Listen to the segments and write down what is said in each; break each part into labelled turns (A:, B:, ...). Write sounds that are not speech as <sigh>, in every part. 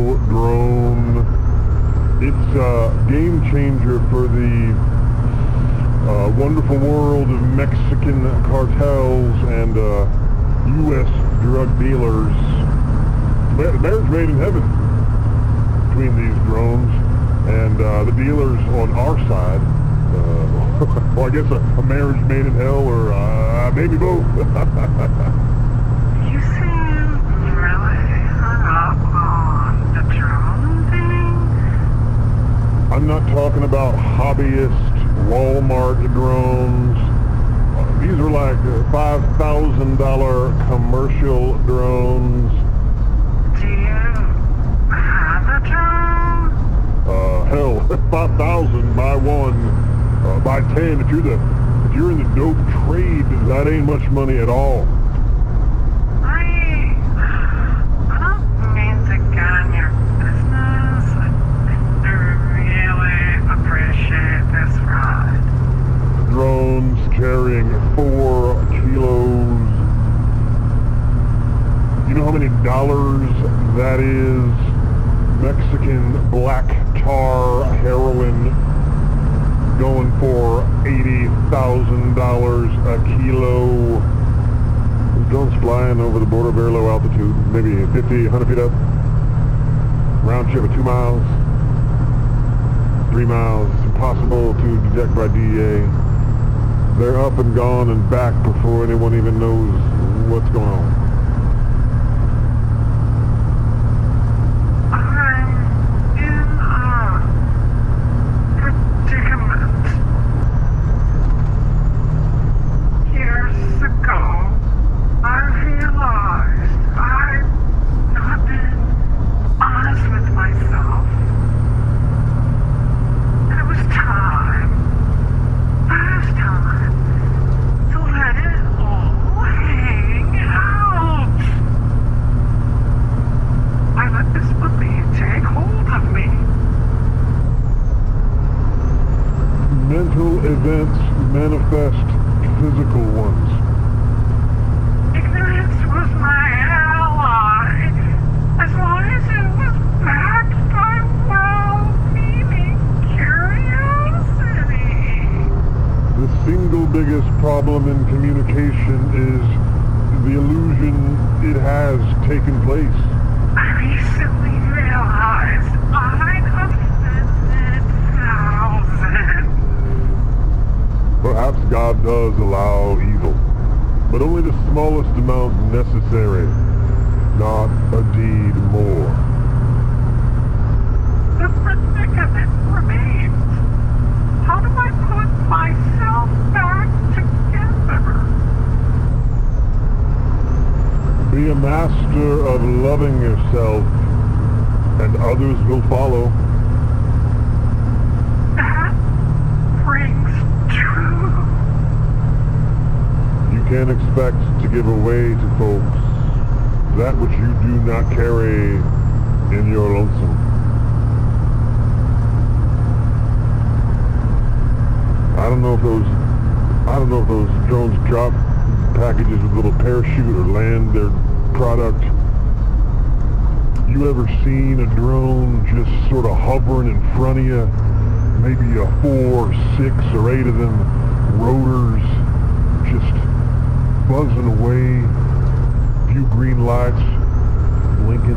A: Drone. It's a game changer for the uh, wonderful world of Mexican cartels and uh, U.S. drug dealers. Ma- Marriage made in heaven between these drones and uh, the dealers on our side. Uh, <laughs> well, I guess a, a marriage made in hell or uh, maybe both. <laughs> I'm not talking about hobbyist Walmart drones. Uh, These are like uh, $5,000 commercial drones.
B: Do you have a drone?
A: Uh, hell, <laughs> 5,000 buy one, uh, buy 10. If you're the, if you're in the dope trade, that ain't much money at all.
B: I, I don't mean to get on your business. I really appreciate this ride.
A: Drones carrying four kilos. You know how many dollars that is? Mexican black tar heroin going for $80,000 a kilo. Drone's flying over the border, very low altitude, maybe 50, 100 feet up. Round trip of two miles, three miles. It's impossible to detect by DEA. They're up and gone and back before anyone even knows what's going on.
B: I'm in a predicament. Years ago, I realized I'd not been honest with myself. And it was time, past time, to let it all hang out. I let this belief take hold of me.
A: Mental events manifest physical ones.
B: Ignorance was my ally, as long as it was backed by well-meaning curiosity.
A: The single biggest problem in communication is the illusion it has taken place.
B: I recently realized I'd offended thousands.
A: Perhaps God does allow evil, but only the smallest amount necessary, not a deed more.
B: The predicament remains. How do I put myself back together?
A: Be a master of loving yourself, and others will follow.
B: That rings true.
A: You can't expect to give away to folks that which you do not carry in your lonesome. I don't know if those I don't know if those drones drop packages with a little parachute or land their product. You ever seen a drone just sort of hovering in front of you? Maybe a four, six, or eight of them rotors buzzing away. Few green lights blinking.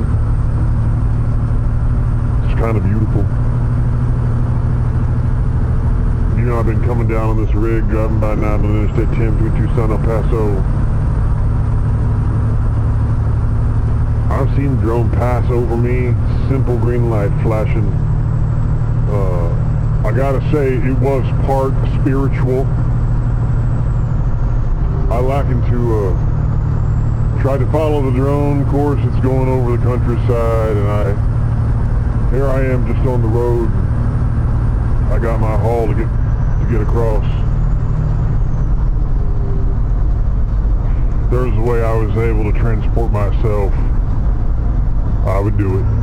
A: It's kind of beautiful. You know, I've been coming down on this rig, driving by 9 on Interstate 10 between Tucson El Paso. I've seen drone pass over me, simple green light flashing. Uh, I gotta say, it was part spiritual. I liken to, uh, tried to follow the drone course, it's going over the countryside, and I, here I am just on the road. I got my haul to get, to get across. There's a way I was able to transport myself. I would do it.